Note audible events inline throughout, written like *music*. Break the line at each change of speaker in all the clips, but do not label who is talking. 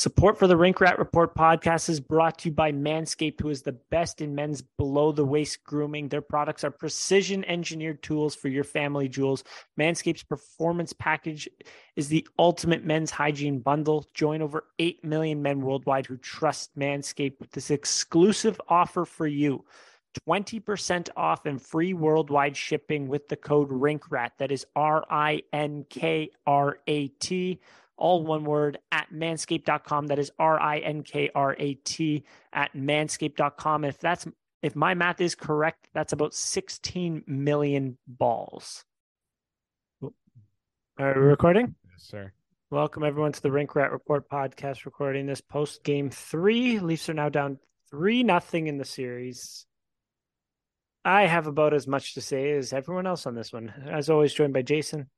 Support for the Rink Rat Report podcast is brought to you by Manscaped, who is the best in men's below the waist grooming. Their products are precision engineered tools for your family jewels. Manscaped's performance package is the ultimate men's hygiene bundle. Join over 8 million men worldwide who trust Manscaped with this exclusive offer for you. 20% off and free worldwide shipping with the code RINKRAT. That is R I N K R A T all one word at manscaped.com. That is R I N K R A T at manscaped.com. And if that's if my math is correct, that's about 16 million balls. Are we recording?
Yes, sir.
Welcome everyone to the Rink Rat Report podcast. Recording this post game three. Leafs are now down three nothing in the series. I have about as much to say as everyone else on this one. As always, joined by Jason.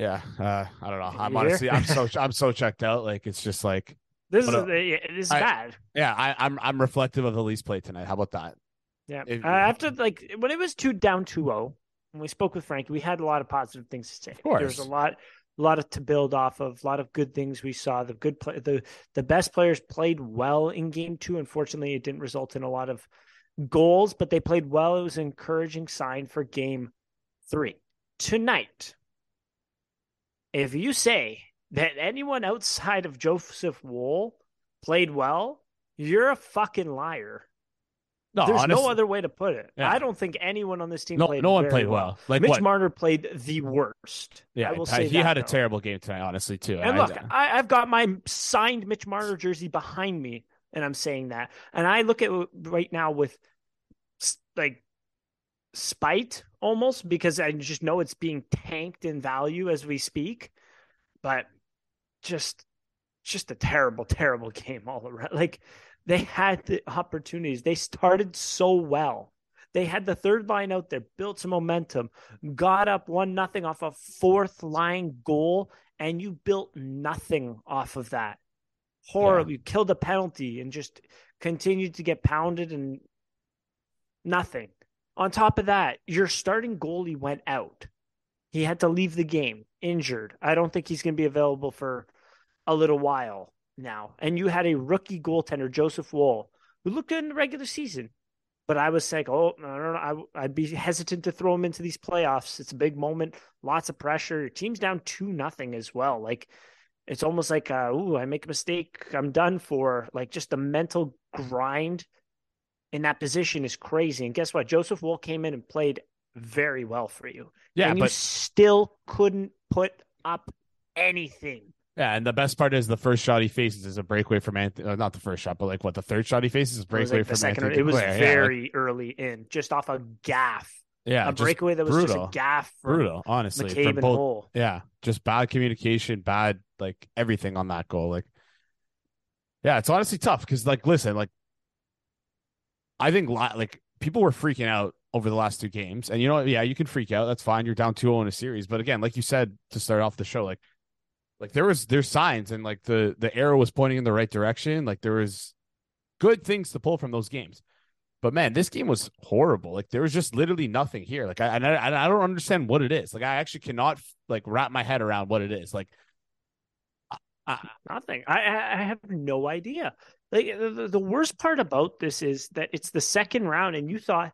Yeah, uh, I don't know. I'm honestly. I'm so *laughs* I'm so checked out. Like it's just like,
This is
uh,
this is
I-
bad.
yeah, I, I'm I'm reflective of the least play tonight. How about that?
Yeah.
If-
uh, after like when it was two down 2-0, when we spoke with Frank, we had a lot of positive things to say. Of
course.
There's a lot a lot of to build off of, a lot of good things we saw. The good play the the best players played well in game 2. Unfortunately, it didn't result in a lot of goals, but they played well. It was an encouraging sign for game 3. Tonight, if you say that anyone outside of Joseph Woll played well, you're a fucking liar.
No,
There's
honestly,
no other way to put it.
Yeah.
I don't think anyone on this team
no,
played.
no one played well. Like
Mitch
what?
Marner played the worst.
yeah,
I will say
he
that,
had a
though.
terrible game tonight. Honestly, too.
And
I-
look, I, I've got my signed Mitch Marner jersey behind me, and I'm saying that. And I look at it right now with like spite almost because I just know it's being tanked in value as we speak. But just, just a terrible, *laughs* terrible game all around. Like they had the opportunities. They started so well. They had the third line out there, built some momentum, got up one nothing off a fourth line goal, and you built nothing off of that. Horrible. You killed a penalty and just continued to get pounded and nothing. On top of that, your starting goalie went out. He had to leave the game injured. I don't think he's going to be available for a little while now. And you had a rookie goaltender, Joseph Woll, who looked good in the regular season. But I was like, oh, I don't know. I, I'd be hesitant to throw him into these playoffs. It's a big moment, lots of pressure. Your team's down two nothing as well. Like it's almost like, uh, ooh, I make a mistake, I'm done for. Like just the mental grind in that position is crazy. And guess what? Joseph Woll came in and played very well for you.
yeah,
and you
but
still couldn't put up anything.
yeah, and the best part is the first shot he faces is a breakaway from Anthony. Uh, not the first shot, but like what the third shot he faces is a breakaway
like
from
second.
Anthony.
It was
Duclair. Yeah, like-
very early in, just off a gaff,
yeah,
a breakaway that was
brutal,
just a gaff.
Brutal. Honestly,
McCabe
both
Holl.
yeah, just bad communication, bad like everything on that goal. Like, yeah, it's honestly tough because like, listen, like, I think li- like people were freaking out over the last two games, and you know, yeah, you can freak out. That's fine. You're down 2-0 in a series, but again, like you said to start off the show, like, like there was there's signs and like the the arrow was pointing in the right direction. Like there was good things to pull from those games. But man, this game was horrible. Like there was just literally nothing here. Like I I, I don't understand what it is. Like I actually cannot like wrap my head around what it is. Like
Nothing. I, I I have no idea. Like the, the worst part about this is that it's the second round, and you thought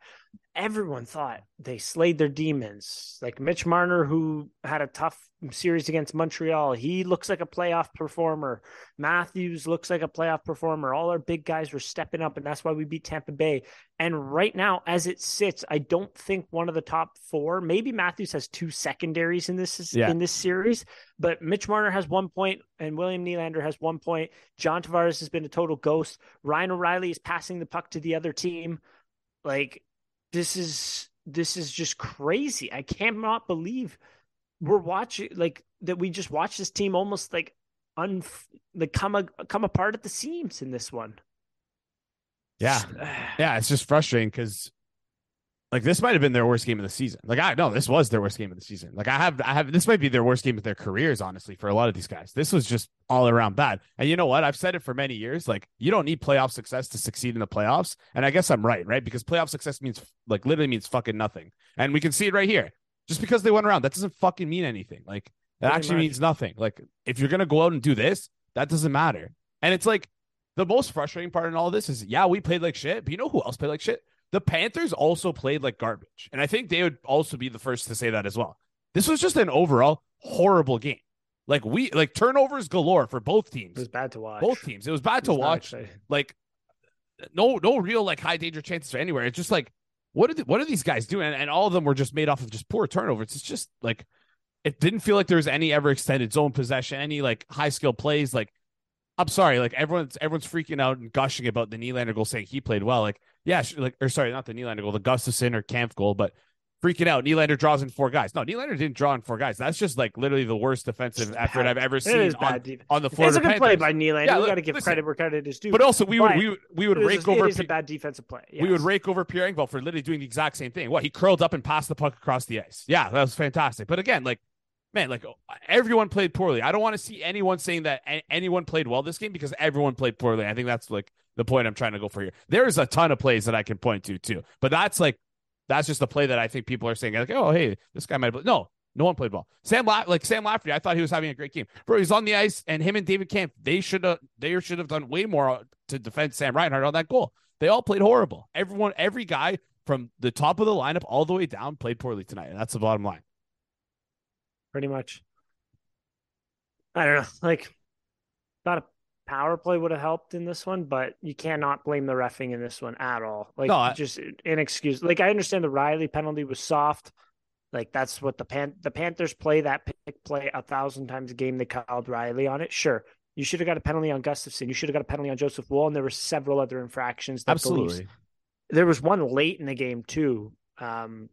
everyone thought they slayed their demons. Like Mitch Marner, who had a tough series against Montreal, he looks like a playoff performer. Matthews looks like a playoff performer. All our big guys were stepping up, and that's why we beat Tampa Bay. And right now, as it sits, I don't think one of the top four. Maybe Matthews has two secondaries in this
Yeah.
in this series, but Mitch Marner has one point and William Nylander has one point. John Tavares has been a total ghost. Ryan O'Reilly is passing the puck to the other team. Like this is this is just crazy. I cannot believe we're watching like that. We just watched this team almost like un like come a, come apart at the seams in this one.
Yeah. *sighs* yeah, it's just frustrating because like this might have been their worst game of the season. Like I know this was their worst game of the season. Like I have I have this might be their worst game of their careers, honestly, for a lot of these guys. This was just all around bad. And you know what? I've said it for many years. Like you don't need playoff success to succeed in the playoffs. And I guess I'm right, right? Because playoff success means like literally means fucking nothing. And we can see it right here. Just because they went around, that doesn't fucking mean anything. Like that
Pretty
actually
much.
means nothing. Like if you're gonna go out and do this, That doesn't matter. And it's like the most frustrating part in all of this is, yeah, we played like shit, but you know who else played like shit? The Panthers also played like garbage. And I think they would also be the first to say that as well. This was just an overall horrible game. Like we like turnovers galore for both teams.
It was bad to watch.
Both teams. It was bad to watch. Like no no real like high danger chances or anywhere. It's just like what are the, what are these guys doing? And, and all of them were just made off of just poor turnovers. It's just like it didn't feel like there was any ever extended zone possession, any like high skill plays. Like I'm sorry, like everyone's everyone's freaking out and gushing about the Nylander goal, saying he played well. Like yeah, like or sorry, not the Nylander goal, the Gustafsson or Kampf goal, but freaking out. Nylander draws in four guys. No, Nylander didn't draw in four guys. That's just like literally the worst defensive effort I've ever seen on, on, the floor.
It's a good play by Nylander. Yeah, we got to give listen, credit where credit is due.
But also, we would we would, we would rake over.
It is a bad defensive play.
Yes. We would rake over Pierre Engvall for literally doing the exact same thing. What he curled up and passed the puck across the ice. Yeah, that was fantastic. But again, like man, like everyone played poorly. I don't want to see anyone saying that anyone played well this game because everyone played poorly. I think that's like the point I'm trying to go for here. There's a ton of plays that I can point to too, but that's like that's just the play that I think people are saying like, oh hey, this guy might. No, no one played well. Sam La- like Sam Lafferty, I thought he was having a great game. Bro, he's on the ice, and him and David Kampf, they should have they should have done way more to defend Sam Reinhart on that goal. They all played horrible. Everyone, every guy from the top of the lineup all the way down played poorly tonight. And that's the bottom line.
Pretty much. I don't know. Like, not a power play would have helped in this one, but you cannot blame the refing in this one at all. Like, no, I... just inexcusable. Like, I understand the Rielly penalty was soft. Like, that's what the Pan the Panthers play that pick play a thousand times a game. They called Rielly on it. Sure, you should have got a penalty on Gustafsson. You should have got a penalty on Joseph Woll. and there were several other infractions.
Absolutely.
There was one late in the game too. Um,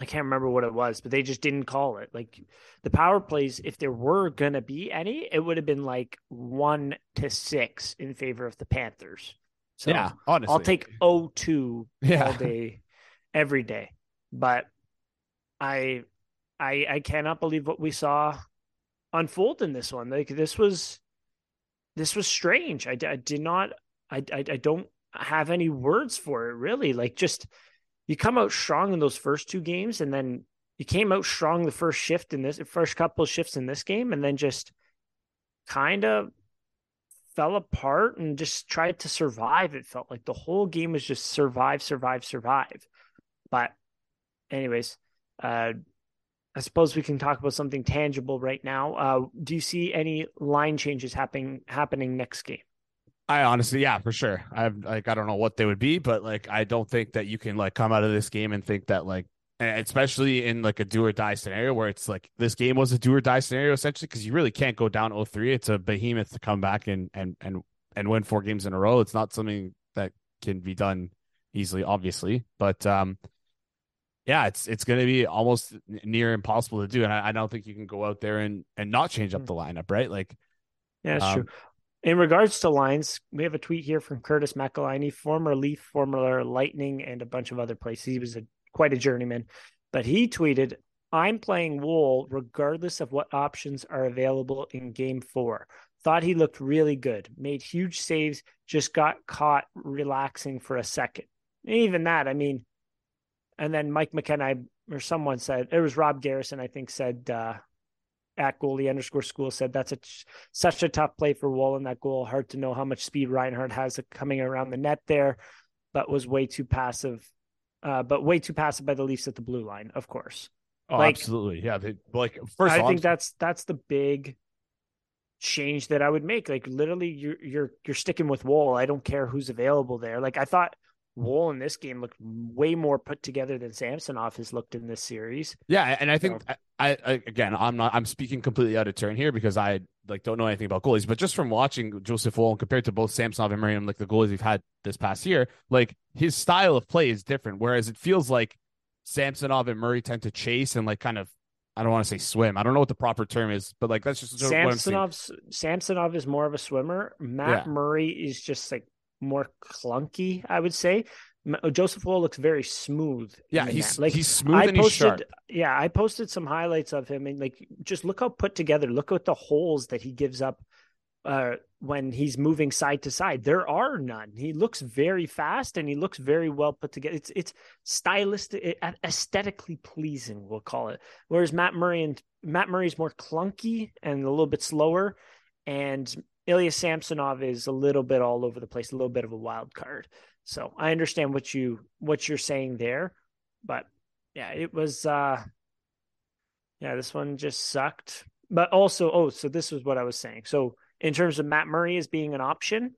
I can't remember what it was, but they just didn't call it. Like the power plays, if there were gonna be any, it would have been like one to six in favor of the Panthers. So
yeah, honestly,
I'll take 0-2 yeah. all day, every day. But I, I, I cannot believe what we saw unfold in this one. Like this was, this was strange. I, I did not, I, I, I don't have any words for it really. Like just you come out strong in those first two games, and then you came out strong the first shift in this first couple of shifts in this game, and then just kind of fell apart and just tried to survive. It felt like the whole game was just survive, survive, survive. But, anyways, uh, I suppose we can talk about something tangible right now. Uh, do you see any line changes happening happening next game?
I honestly, yeah, for sure. I've like I don't know what they would be, but like I don't think that you can like come out of this game and think that like especially in like a do or die scenario where it's like this game was a do or die scenario essentially because you really can't go down 0-3. It's a behemoth to come back and and and and win four games in a row. It's not something that can be done easily, obviously, but um yeah, it's it's going to be almost near impossible to do, and I, I, don't think you can go out there and and not change up hmm. the lineup, right? Like,
yeah, that's um, true. In regards to lines, we have a tweet here from Curtis McElhinney, former Leaf, former Lightning, and a bunch of other places. He was a, quite a journeyman, but he tweeted, "I'm playing Woll regardless of what options are available in Game Four. Thought he looked really good, made huge saves, just got caught relaxing for a second. And even that, I mean." And then Mike McKenna or someone said it was Rob Garrison, I think, said uh, at goalie underscore school said that's a, such a tough play for Woll in that goal. Hard to know how much speed Reinhart has coming around the net there, but was way too passive. Uh, but way too passive by the Leafs at the blue line, of course.
Oh, like, absolutely, yeah. They, like first,
I think that's that's the big change that I would make. Like literally, you're you're you're sticking with Woll. I don't care who's available there. Like I thought Woll in this game looked way more put together than Samsonov has looked in this series.
Yeah, and I think so. I, I, again I'm not I'm speaking completely out of turn here because I like don't know anything about goalies, but just from watching Joseph Woll compared to both Samsonov and Murray, like the goalies we've had this past year, like his style of play is different. Whereas it feels like Samsonov and Murray tend to chase and like kind of I don't want to say swim. I don't know what the proper term is, but like that's just
Samsonov's Samsonov is more of a swimmer. Matt yeah. Murray is just like more clunky, I would say. Joseph Woll looks very smooth.
Yeah, he's that. like he's smooth I and
posted,
he's sharp.
Yeah, I posted some highlights of him and like just look how put together. Look at the holes that he gives up uh, when he's moving side to side. There are none. He looks very fast and he looks very well put together. It's it's stylistic, aesthetically pleasing. We'll call it. Whereas Matt Murray and Matt Murray's more clunky and a little bit slower and Ilya Samsonov is a little bit all over the place, a little bit of a wild card. So I understand what you what you're saying there, but yeah, it was uh yeah, this one just sucked. But also, oh, so this was what I was saying. So in terms of Matt Murray as being an option,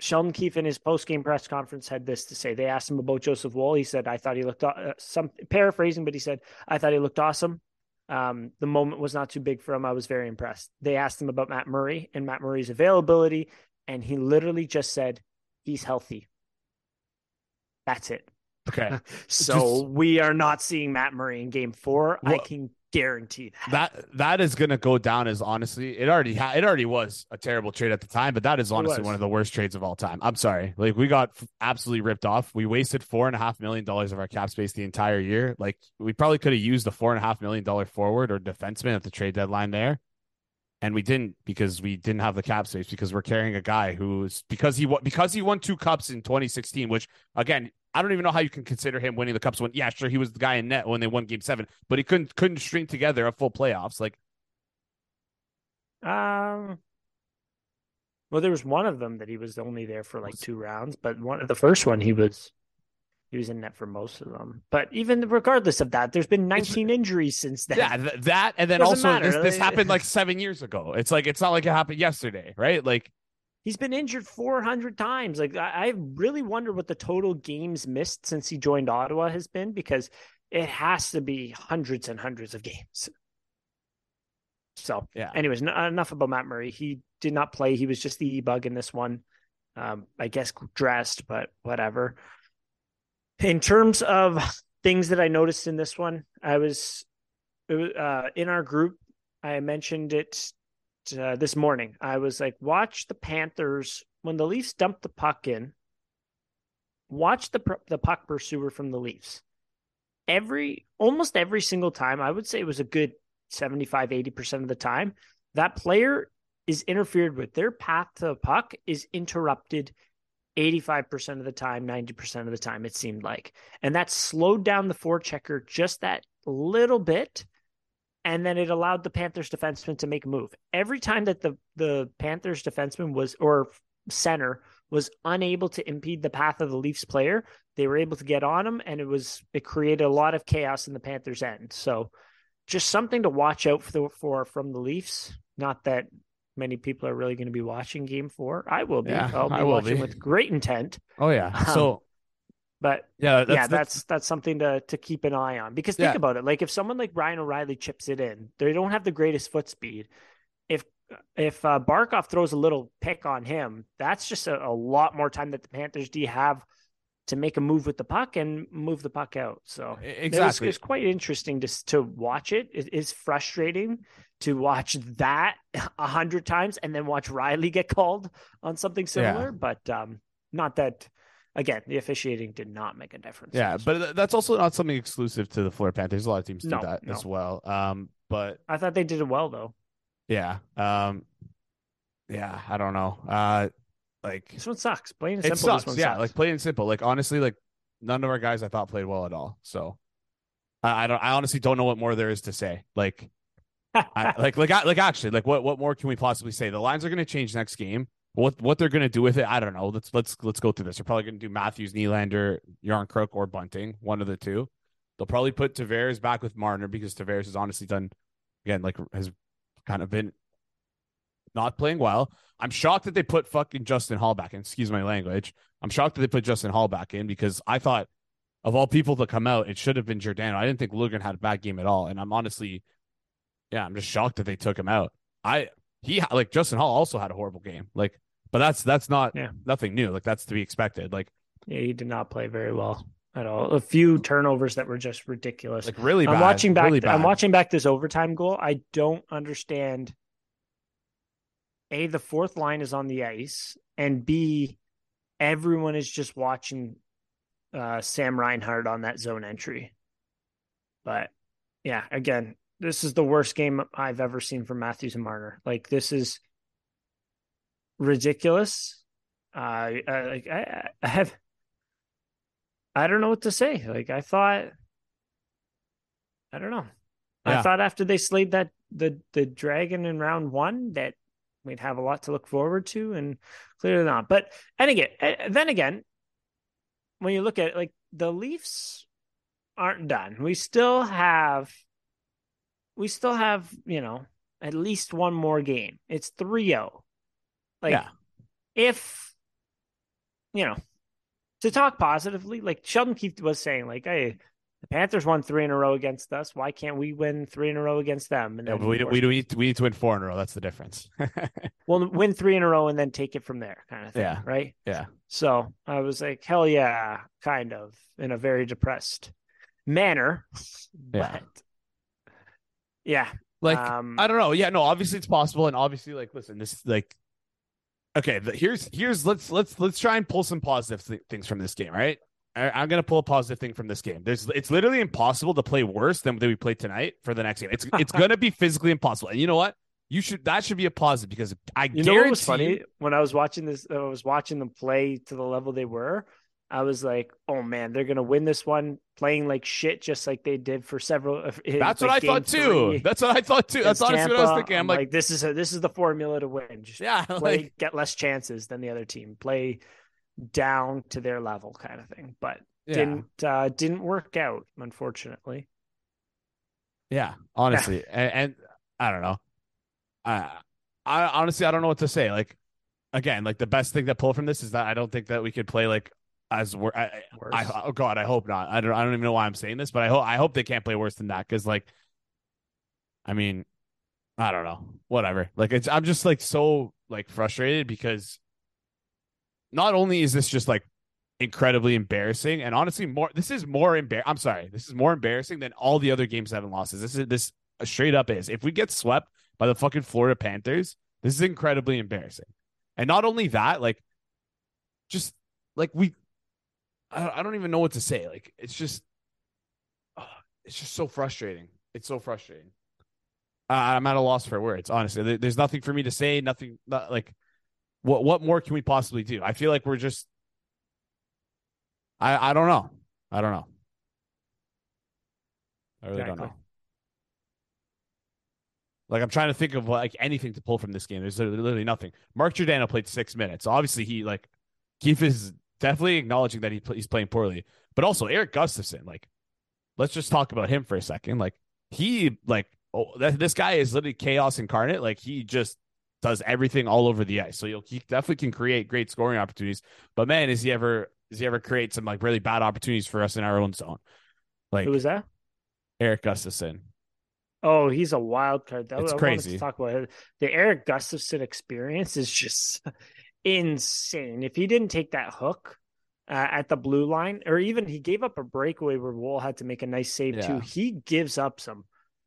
Sheldon Keefe in his post game press conference had this to say. They asked him about Joseph Woll. He said, "I thought he looked uh, some paraphrasing, but he said I thought he looked awesome. Um, the moment was not too big for him. I was very impressed. They asked him about Matt Murray and Matt Murray's availability, and he literally just said he's healthy. That's it.
Okay. *laughs*
so just, we are not seeing Matt Murray in game four. Well, I can guarantee
that. That that is going to go down as honestly, it already ha- it already was a terrible trade at the time, but that is honestly one of the worst trades of all time. I'm sorry, like we got absolutely ripped off. We wasted four and a half million dollars of our cap space the entire year. Like we probably could have used the four and a half million dollar forward or defenseman at the trade deadline there. And we didn't because we didn't have the cap space because we're carrying a guy who's because he won because he won two cups in 2016, which again I don't even know how you can consider him winning the cups when yeah, sure he was the guy in net when they won game seven, but he couldn't couldn't string together a full playoffs. Like
um well there was one of them that he was only there for like two rounds, but one of the first one he was he was in net for most of them. But even regardless of that, there's been 19 it's, injuries since then.
Yeah, th- that and then Doesn't also this, this happened *laughs* like seven years ago. It's like it's not like it happened yesterday, right? Like
He's been injured 400 times. Like I, I really wonder what the total games missed since he joined Ottawa has been because it has to be hundreds and hundreds of games. So, yeah. Anyways, n- enough about Matt Murray. He did not play. He was just the e bug in this one. Um, I guess dressed, but whatever. In terms of things that I noticed in this one, I was, was uh, in our group. I mentioned it uh, this morning. I was like, watch the Panthers when the Leafs dump the puck in. Watch the the puck pursuer from the Leafs. Every almost every single time, I would say it was a good 75 80% of the time, that player is interfered with. Their path to the puck is interrupted 85% of the time, 90% of the time, it seemed like. And that slowed down the forechecker just that little bit and then it allowed the Panthers defenseman to make a move. Every time that the the Panthers defenseman was or center was unable to impede the path of the Leafs player, they were able to get on him, and it was it created a lot of chaos in the Panthers' end. So, just something to watch out for, for from the Leafs. Not that many people are really going to be watching Game Four. I will be. Yeah, I'll be watching be. with great intent.
Oh yeah. Um, so
but yeah, that's, yeah, that's, that's that's something to to keep an eye on because think yeah. about it. Like if someone like Ryan O'Reilly chips it in, they don't have the greatest foot speed. If if uh, Barkov throws a little pick on him, that's just a, a lot more time that the Panthers D have to make a move with the puck and move the puck out. So
exactly,
it's, quite interesting to to watch it. It is frustrating to watch that *laughs* a hundred times and then watch Rielly get called on something similar. Yeah. But um, not that again, the officiating did not make a difference.
Yeah, but that's also not something exclusive to the Florida Panthers. A lot of teams do no, that no. as well. Um, but
I thought they did it well though.
Yeah. Um, yeah, I don't know. Uh, like
this one sucks. Plain and
simple.
It
sucks. yeah, sucks. like plain and simple. Like honestly, like none of our guys I thought played well at all. So I, I don't. I honestly don't know what more there is to say. Like. I, *laughs* like like like actually like what what more can we possibly say? The lines are going to change next game. What what they're to do with it, I don't know. Let's let's let's go through this. They're probably to do Matthews, Nylander, Järnkrok, or Bunting, one of the two. They'll probably put Tavares back with Marner because Tavares has honestly done again like has kind of been not playing well. I'm shocked that they put fucking Justin Holl back in. Excuse my language. I'm shocked that they put Justin Holl back in because I thought of all people to come out, it should have been Giordano. I didn't think Lugan had a bad game at all, and I'm honestly, yeah, I'm just shocked that they took him out. I he like Justin Holl also had a horrible game. Like but that's that's not yeah. nothing new. Like that's to be expected. Like
yeah, he did not play very well at all. A few turnovers that were just ridiculous.
Like really
bad.
I'm
watching back
really
I'm watching back this overtime goal. I don't understand A the fourth line is on the ice and B everyone is just watching uh, Sam Reinhart on that zone entry. But yeah, again, this is the worst game I've ever seen from Matthews and Marner. Like this is ridiculous. Uh, I, like I, I have, I don't know what to say. Like I thought, I don't know. Yeah. I thought after they slayed that the the dragon in round one that we'd have a lot to look forward to, and clearly not. But and again, then again, when you look at it, like the Leafs aren't done. We still have, we still have, you know, at least one more game. It's 3-0. Like,
Yeah.
if you know, to talk positively, like Sheldon Keefe was saying, like, hey, the Panthers won three in a row against us. Why can't we win three in a row against them? And
No,
then
but we, we, we, need to, we need to win four in a row. That's the difference. *laughs*
we'll win three in a row and then take it from there, kind of thing.
Yeah.
Right.
yeah.
So I was like, hell yeah, kind of in a very depressed manner. *laughs*
Yeah.
But yeah.
Like,
um,
I don't know. Yeah, no, obviously it's possible. And obviously, like, listen, this is like, okay, the, here's, here's, let's, let's, let's try and pull some positive th- things from this game, right? I, I'm going to pull a positive thing from this game. There's, it's literally impossible to play worse than we played tonight for the next game. It's, it's going to be physically impossible. And you know what? You should, that should be a positive because I
you know
guarantee
what was funny when I was watching this? I was watching them play to the level they were. I was like, "Oh man, they're gonna win this one, playing like shit, just like they did for several."
That's what I thought too. That's what I thought too. That's honestly what I was thinking. I'm, like,
"This is a, this is the formula to win. Just
yeah, *laughs*
play,
like,
get less chances than the other team. Play down to their level, kind of thing. But
yeah.
didn't uh, didn't work out, unfortunately.
Yeah, honestly, *laughs* and, and I don't know. I, I honestly I don't know what to say. Like, again, like the best thing to pull from this is that I don't think that we could play like as we're. I, I,
Worse.
I oh god, I hope not. I don't. I don't even know why I'm saying this, but I hope I hope they can't play worse than that because like, I mean, I don't know. Whatever. Like it's I'm just like so like frustrated because not only is this just like incredibly embarrassing and honestly more this is more embar I'm sorry, this is more embarrassing than all the other games that have losses. This is this uh, straight up is. If we get swept by the fucking Florida Panthers, this is incredibly embarrassing. And not only that, like just like we I, I don't even know what to say. Like it's just oh, it's just so frustrating. It's so frustrating. Uh, I'm at a loss for words. Honestly, there, there's nothing for me to say. Nothing. Not, like, what what more can we possibly do? I feel like we're just. I I don't know. I don't know. I really don't know. Like I'm trying to think of like anything to pull from this game. There's literally nothing. Mark Giordano played six minutes. Obviously, he like Keefe is definitely acknowledging that he he's playing poorly, but also Erik Gustafsson. Like, let's just talk about him for a second. Like he like oh, that, this guy is literally chaos incarnate. Like he just does everything all over the ice. So you'll, he definitely can create great scoring opportunities. But man, is he ever does he ever create some like really bad opportunities for us in our own zone? Like
Who was that?
Erik Gustafsson.
Oh, he's a wild card. That
It's
wanted
crazy.
to talk about it. the Erik Gustafsson experience is just insane. If he didn't take that hook uh, at the blue line, or even he gave up a breakaway where Woll had to make a nice save too. He gives up some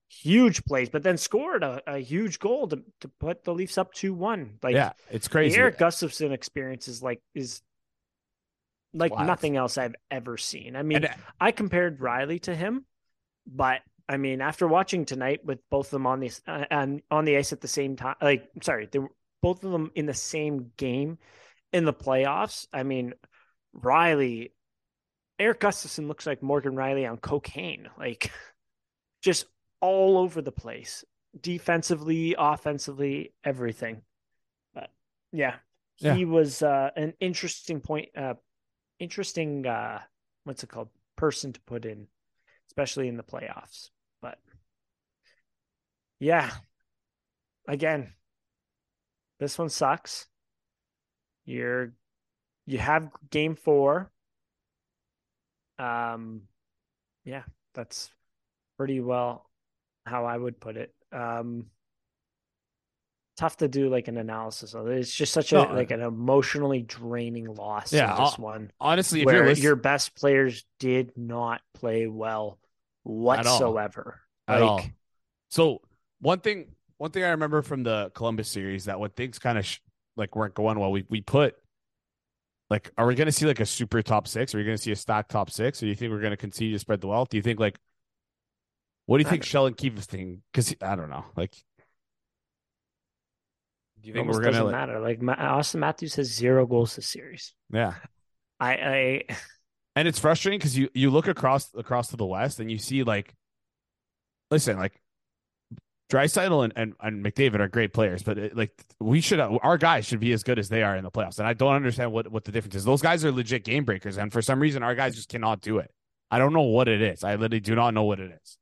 huge plays, but then scored a, a huge goal to, to put the Leafs up two one. Like
yeah, it's
the
crazy.
Erik Gustafsson experience is like is like nothing else I've ever seen. I mean,
And,
I compared Rielly to him, but I mean, after watching tonight with both of them on the uh, and on the ice at the same time, like sorry, they were both of them in the same game in the playoffs. I mean, Rielly, Erik Gustafsson looks like Morgan Rielly on cocaine, like *laughs* just all over the place, defensively, offensively, everything. But yeah,
Yeah.
he was uh, an interesting point, uh, interesting, uh, what's it called, person to put in, especially in the playoffs. But yeah, again, this one sucks. You're you have game four. Um, yeah, that's pretty well how I would put it. Um, tough to do like an analysis of it. It's just such a
No.
like an emotionally draining loss.
Yeah,
this one
Honestly, if
where your best players did not play well whatsoever.
at all.
Like,
So one thing, one thing I remember from the Columbus series that when things kind of sh- like weren't going well, we we put like, are we going to see like a super top six? Are we going to see a stacked top six? Or do you think we're going to continue to spread the wealth? Do you think like, what do you think Sheldon Keefe is thinking? Because I don't know, like, do you think we're gonna
doesn't
like,
matter. Like Ma- Auston Matthews has zero goals this series.
yeah? *laughs*
I, I *laughs*
And it's frustrating because you you look across across to the west and you see like, listen, like Draisaitl and, and, and McDavid are great players, but it, like we should, uh, our guys should be as good as they are in the playoffs. And I don't understand what, what the difference is. Those guys are legit game breakers. And for some reason, our guys just cannot do it. I don't know what it is. I literally do not know what it is.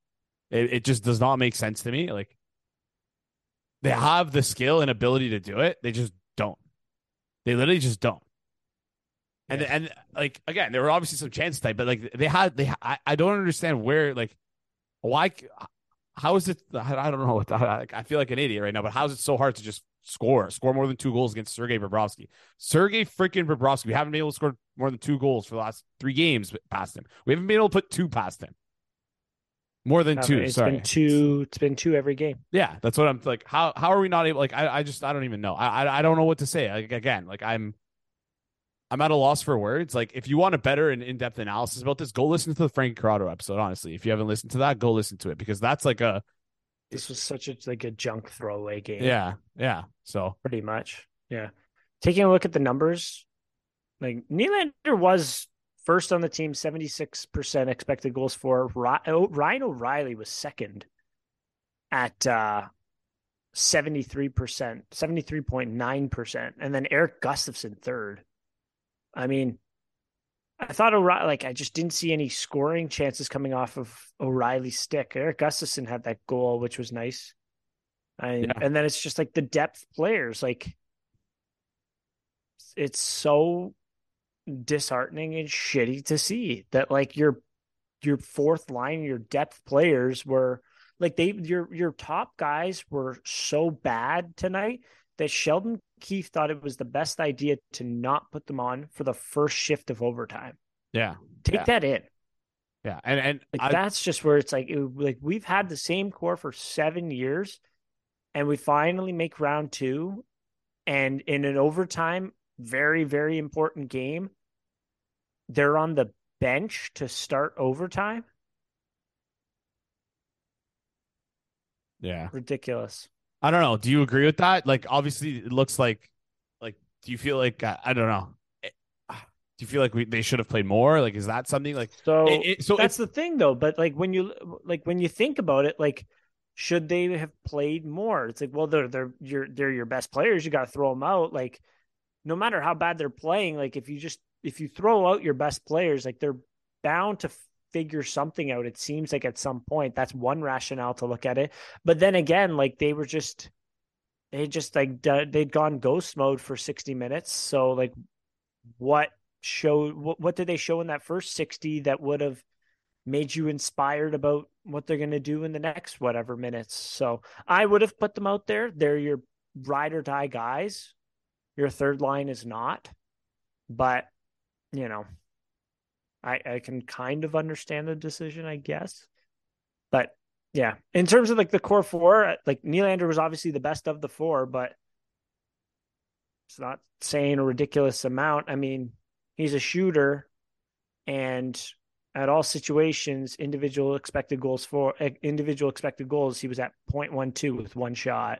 It, it just does not make sense to me. Like they have the skill and ability to do it. They just don't. They literally just don't. And yeah. and like again, there were obviously some chances type, but like they had they I, I don't understand where like why how is it I don't know what *laughs* I feel like an idiot right now, but how is it so hard to just score score more than two goals against Sergei Bobrovsky? Sergei freaking Bobrovsky. We haven't been able to score more than two goals for the last three games past him. We haven't been able to put two past him. More than no, two.
It's
sorry.
been two. It's been two every game.
Yeah, that's what I'm like. How how are we not able? Like, I, I just I don't even know. I, I I don't know what to say. Like again, like I'm I'm at a loss for words. Like, if you want a better and in depth analysis about this, go listen to the Frank Corrado episode. Honestly, if you haven't listened to that, go listen to it because that's like a.
This was such a like a junk throwaway game.
Yeah, yeah. So
pretty much, yeah. Taking a look at the numbers, like Nylander was first on the team, seventy six percent expected goals for. Oh, Ryan O'Reilly was second at uh 73%, 73.9%. And then Erik Gustafsson third I mean, I thought O'Reilly, like, I just didn't see any scoring chances coming off of O'Reilly's stick. Erik Gustafsson had that goal, which was nice. I, yeah. And then it's just like the depth players, like, it's so disheartening and shitty to see that, like, your your fourth line, your depth players were like they your your top guys were so bad tonight that Sheldon Keefe thought it was the best idea to not put them on for the first shift of overtime.
Yeah.
Take
yeah.
that in.
Yeah. And and
like I, that's just where it's like it, like we've had the same core for 7 years and we finally make round 2 and in an overtime very very important game they're on the bench to start overtime.
Yeah.
Ridiculous.
I don't know. Do you agree with that? Like, obviously, it looks like, like, do you feel like I, I don't know? Eh, *sighs* do you feel like we they should have played more? Like, is that something like
so? It, it, so that's the thing, though. But like when you like when you think about it, like should they have played more? It's like, well, they're they're your they're your best players. You got to throw them out. Like, no matter how bad they're playing, like if you just if you throw out your best players, like they're bound to figure something out. It seems like at some point that's one rationale to look at it. But then again, like they were just they just like they'd gone ghost mode for 60 minutes. So like what show what, what did they show in that first 60 that would have made you inspired about what they're going to do in the next whatever minutes. So I would have put them out there. They're your ride or die guys. Your third line is not. But, you know, I, I can kind of understand the decision, I guess. But yeah, in terms of like the core four, uh, like Nylander was obviously the best of the four, but it's not saying a ridiculous amount. I mean, he's a shooter, and at all situations, individual expected goals for eh, individual expected goals, he was at 0.12 with one shot.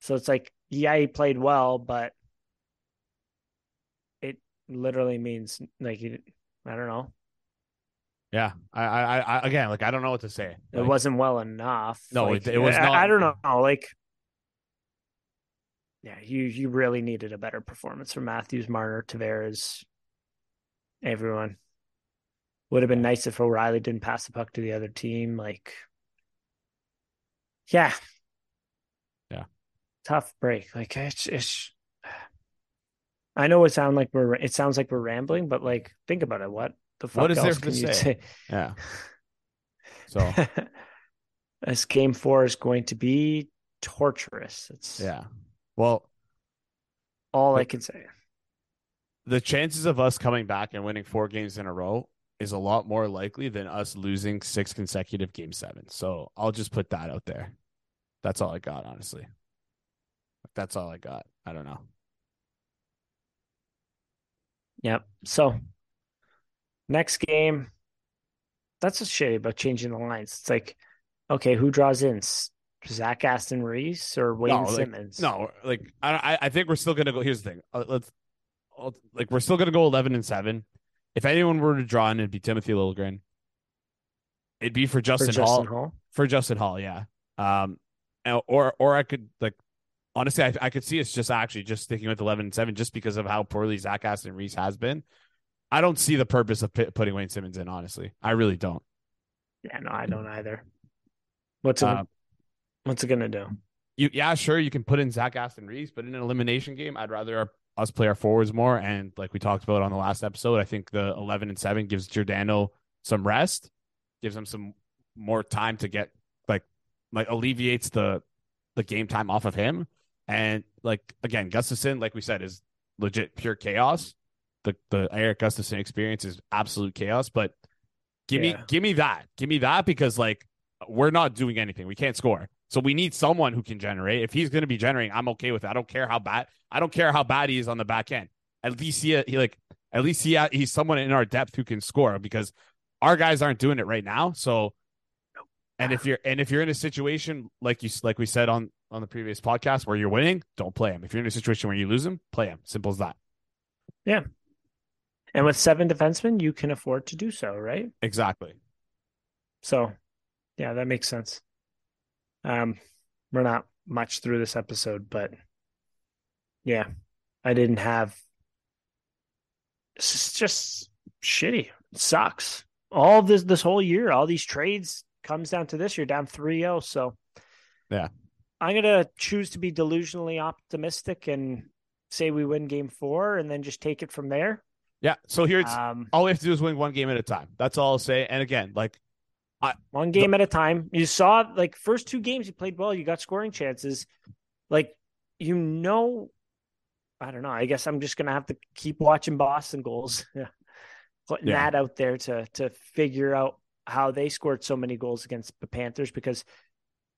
So it's like, yeah, he played well, but literally means like I don't know.
Yeah, I, I, I, again, like I don't know what to say.
It like, wasn't well enough.
No,
like,
it, it, was not.
I, I don't know. Like, yeah, you you really needed a better performance from Matthews, Marner, Tavares, everyone. Would have been nice if O'Reilly didn't pass the puck to the other team. Like, yeah,
yeah,
tough break. Like it's it's I know it sounds like we're it sounds like we're rambling, but like think about it. What the fuck
what is
else
there
can
you
say? say?
Yeah. *laughs* So
this game four is going to be torturous. It's
yeah. Well,
all I can say.
The chances of us coming back and winning four games in a row is a lot more likely than us losing six consecutive game seven. So I'll just put that out there. That's all I got, honestly. That's all I got. I don't know.
Yep. So next game, that's a shitty about changing the lines. It's like, okay, who draws in? Zach Aston Reese or Wayne Simmonds? no?
Like, no, like I I think we're still gonna go. Here's the thing. Uh, let's like we're still gonna go eleven and seven. If anyone were to draw in, it'd be Timothy Liljegren. It'd be for Justin,
for. Justin Holl.
For Justin Holl, yeah. Um, or or I could like honestly, I, I could see us just actually just sticking with eleven and seven just because of how poorly Zach Aston Reese has been. I don't see the purpose of p- putting Wayne Simmonds in. Honestly, I really don't.
Yeah, no, I don't either. What's it?
Uh,
what's it gonna do?
You, yeah, sure, you can put in Zach Aston Reese, but in an elimination game, I'd rather our, us play our forwards more. And like we talked about on the last episode, I think the eleven and seven gives Giordano some rest, gives him some more time to get like like alleviates the the game time off of him. And like again, Gustafsson, like we said, is legit pure chaos. The the Erik Gustafsson experience is absolute chaos. But give
Yeah.
me give me that. Give me that because like we're not doing anything. We can't score. So we need someone who can generate. If he's going to be generating, I'm okay with it. I don't care how bad. I don't care how bad he is on the back end. At least he, he like at least he he's someone in our depth who can score because our guys aren't doing it right now. So and if you're and if you're in a situation like you like we said on on the previous podcast where you're winning, don't play him. If you're in a situation where you lose him, play him. Simple as that. Yeah.
And with seven defensemen, you can afford to do so, right?
Exactly.
So, yeah, that makes sense. Um, we're not much through this episode, but yeah, I didn't have. It's just shitty. It sucks. All this this whole year, all these trades comes down to this. You're down 3-0, so
Yeah.
I'm gonna choose to be delusionally optimistic and say we win game four, and then just take it from there.
Yeah. So here it's
Um,
all we have to do is win one game at a time. That's all I'll say. And again, like
one game at a time. You saw like first two games you played well, you got scoring chances. Like you know I don't know. I guess I'm just gonna have to keep watching Boston goals. *laughs* Putting
Yeah.
that out there to to figure out how they scored so many goals against the Panthers because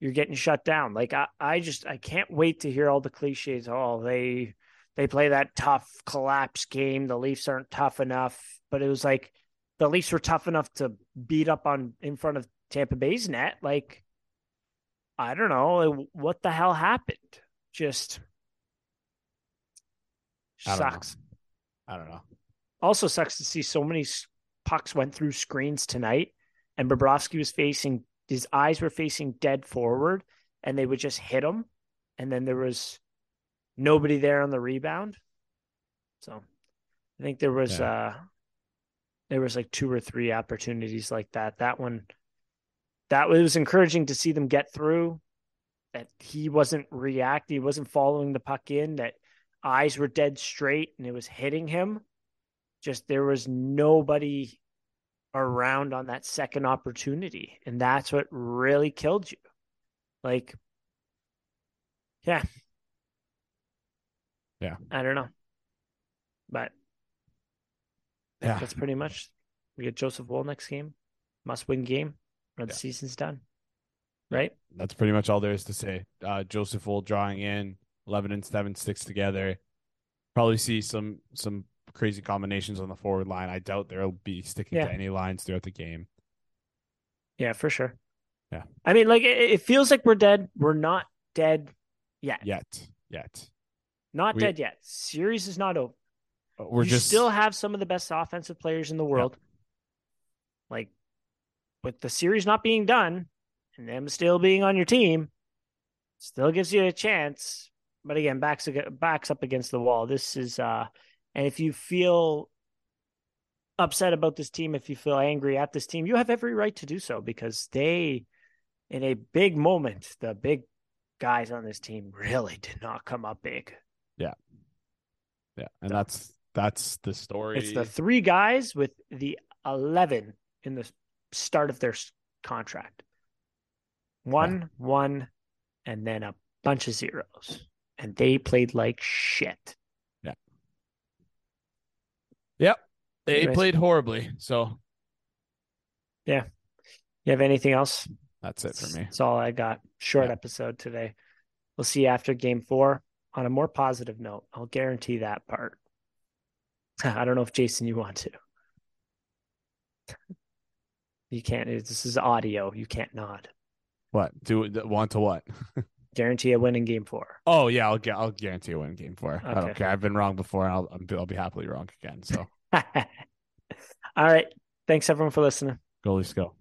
you're getting shut down. Like I, I just I can't wait to hear all the cliches. Oh, they they play that tough collapse game. The Leafs aren't tough enough. But it was like the Leafs were tough enough to beat up on in front of Tampa Bay's net. Like, I don't know what the hell happened. Just
I know.
sucks.
I don't know.
Also sucks to see so many pucks went through screens tonight, and Bobrovsky was facing his eyes were facing dead forward, and they would just hit him, and then there was nobody there on the rebound. So, I think there was uh there was like two or three opportunities like that. That one, that was encouraging to see them get through. That he wasn't reacting, he wasn't following the puck in. That eyes were dead straight, and it was hitting him just there was nobody around on that second opportunity and that's what really killed you like yeah
Yeah.
i don't know but
Yeah.
that's pretty much we get joseph woll next game must win game or the
Yeah.
season's done right
That's pretty much all there is to say. Uh, Joseph Woll drawing in eleven and seven sticks together. Probably see some some crazy combinations on the forward line. I doubt they'll be sticking
Yeah.
to any lines throughout the game.
yeah for sure
Yeah.
i mean like it, it feels like we're dead we're not dead yet
Yet, yet
not
We-
dead yet series is not over
Uh, we're
you
just
still have some of the best offensive players in the world. Like with the series not being done and them still being on your team, still gives you a chance. But again, backs backs up against the wall. This is uh and if you feel upset about this team, if you feel angry at this team, you have every right to do so because they in a big moment, the big guys on this team really did not come up big.
yeah, Yeah. and that's that's the story.
It's the three guys with the 11 in the start of their contract. One, one, and then a bunch of zeros. And they played like shit.
Yep. They
Anyways.
played horribly, so Yeah.
You have anything else?
that's it for me.
That's all I got. Short
Yeah.
episode today. We'll see you after game four on a more positive note. I'll guarantee that part. *laughs* I don't know if Jason, you want to. You can't. This is audio. You can't nod.
What do want to what? *laughs*
Guarantee a win in game four.
Oh yeah, I'll get. I'll guarantee a win in game four. I don't
Okay.
care. I've been wrong before. and I'll I'll be happily wrong again. So *laughs*
All right. Thanks everyone for listening.
goalies go.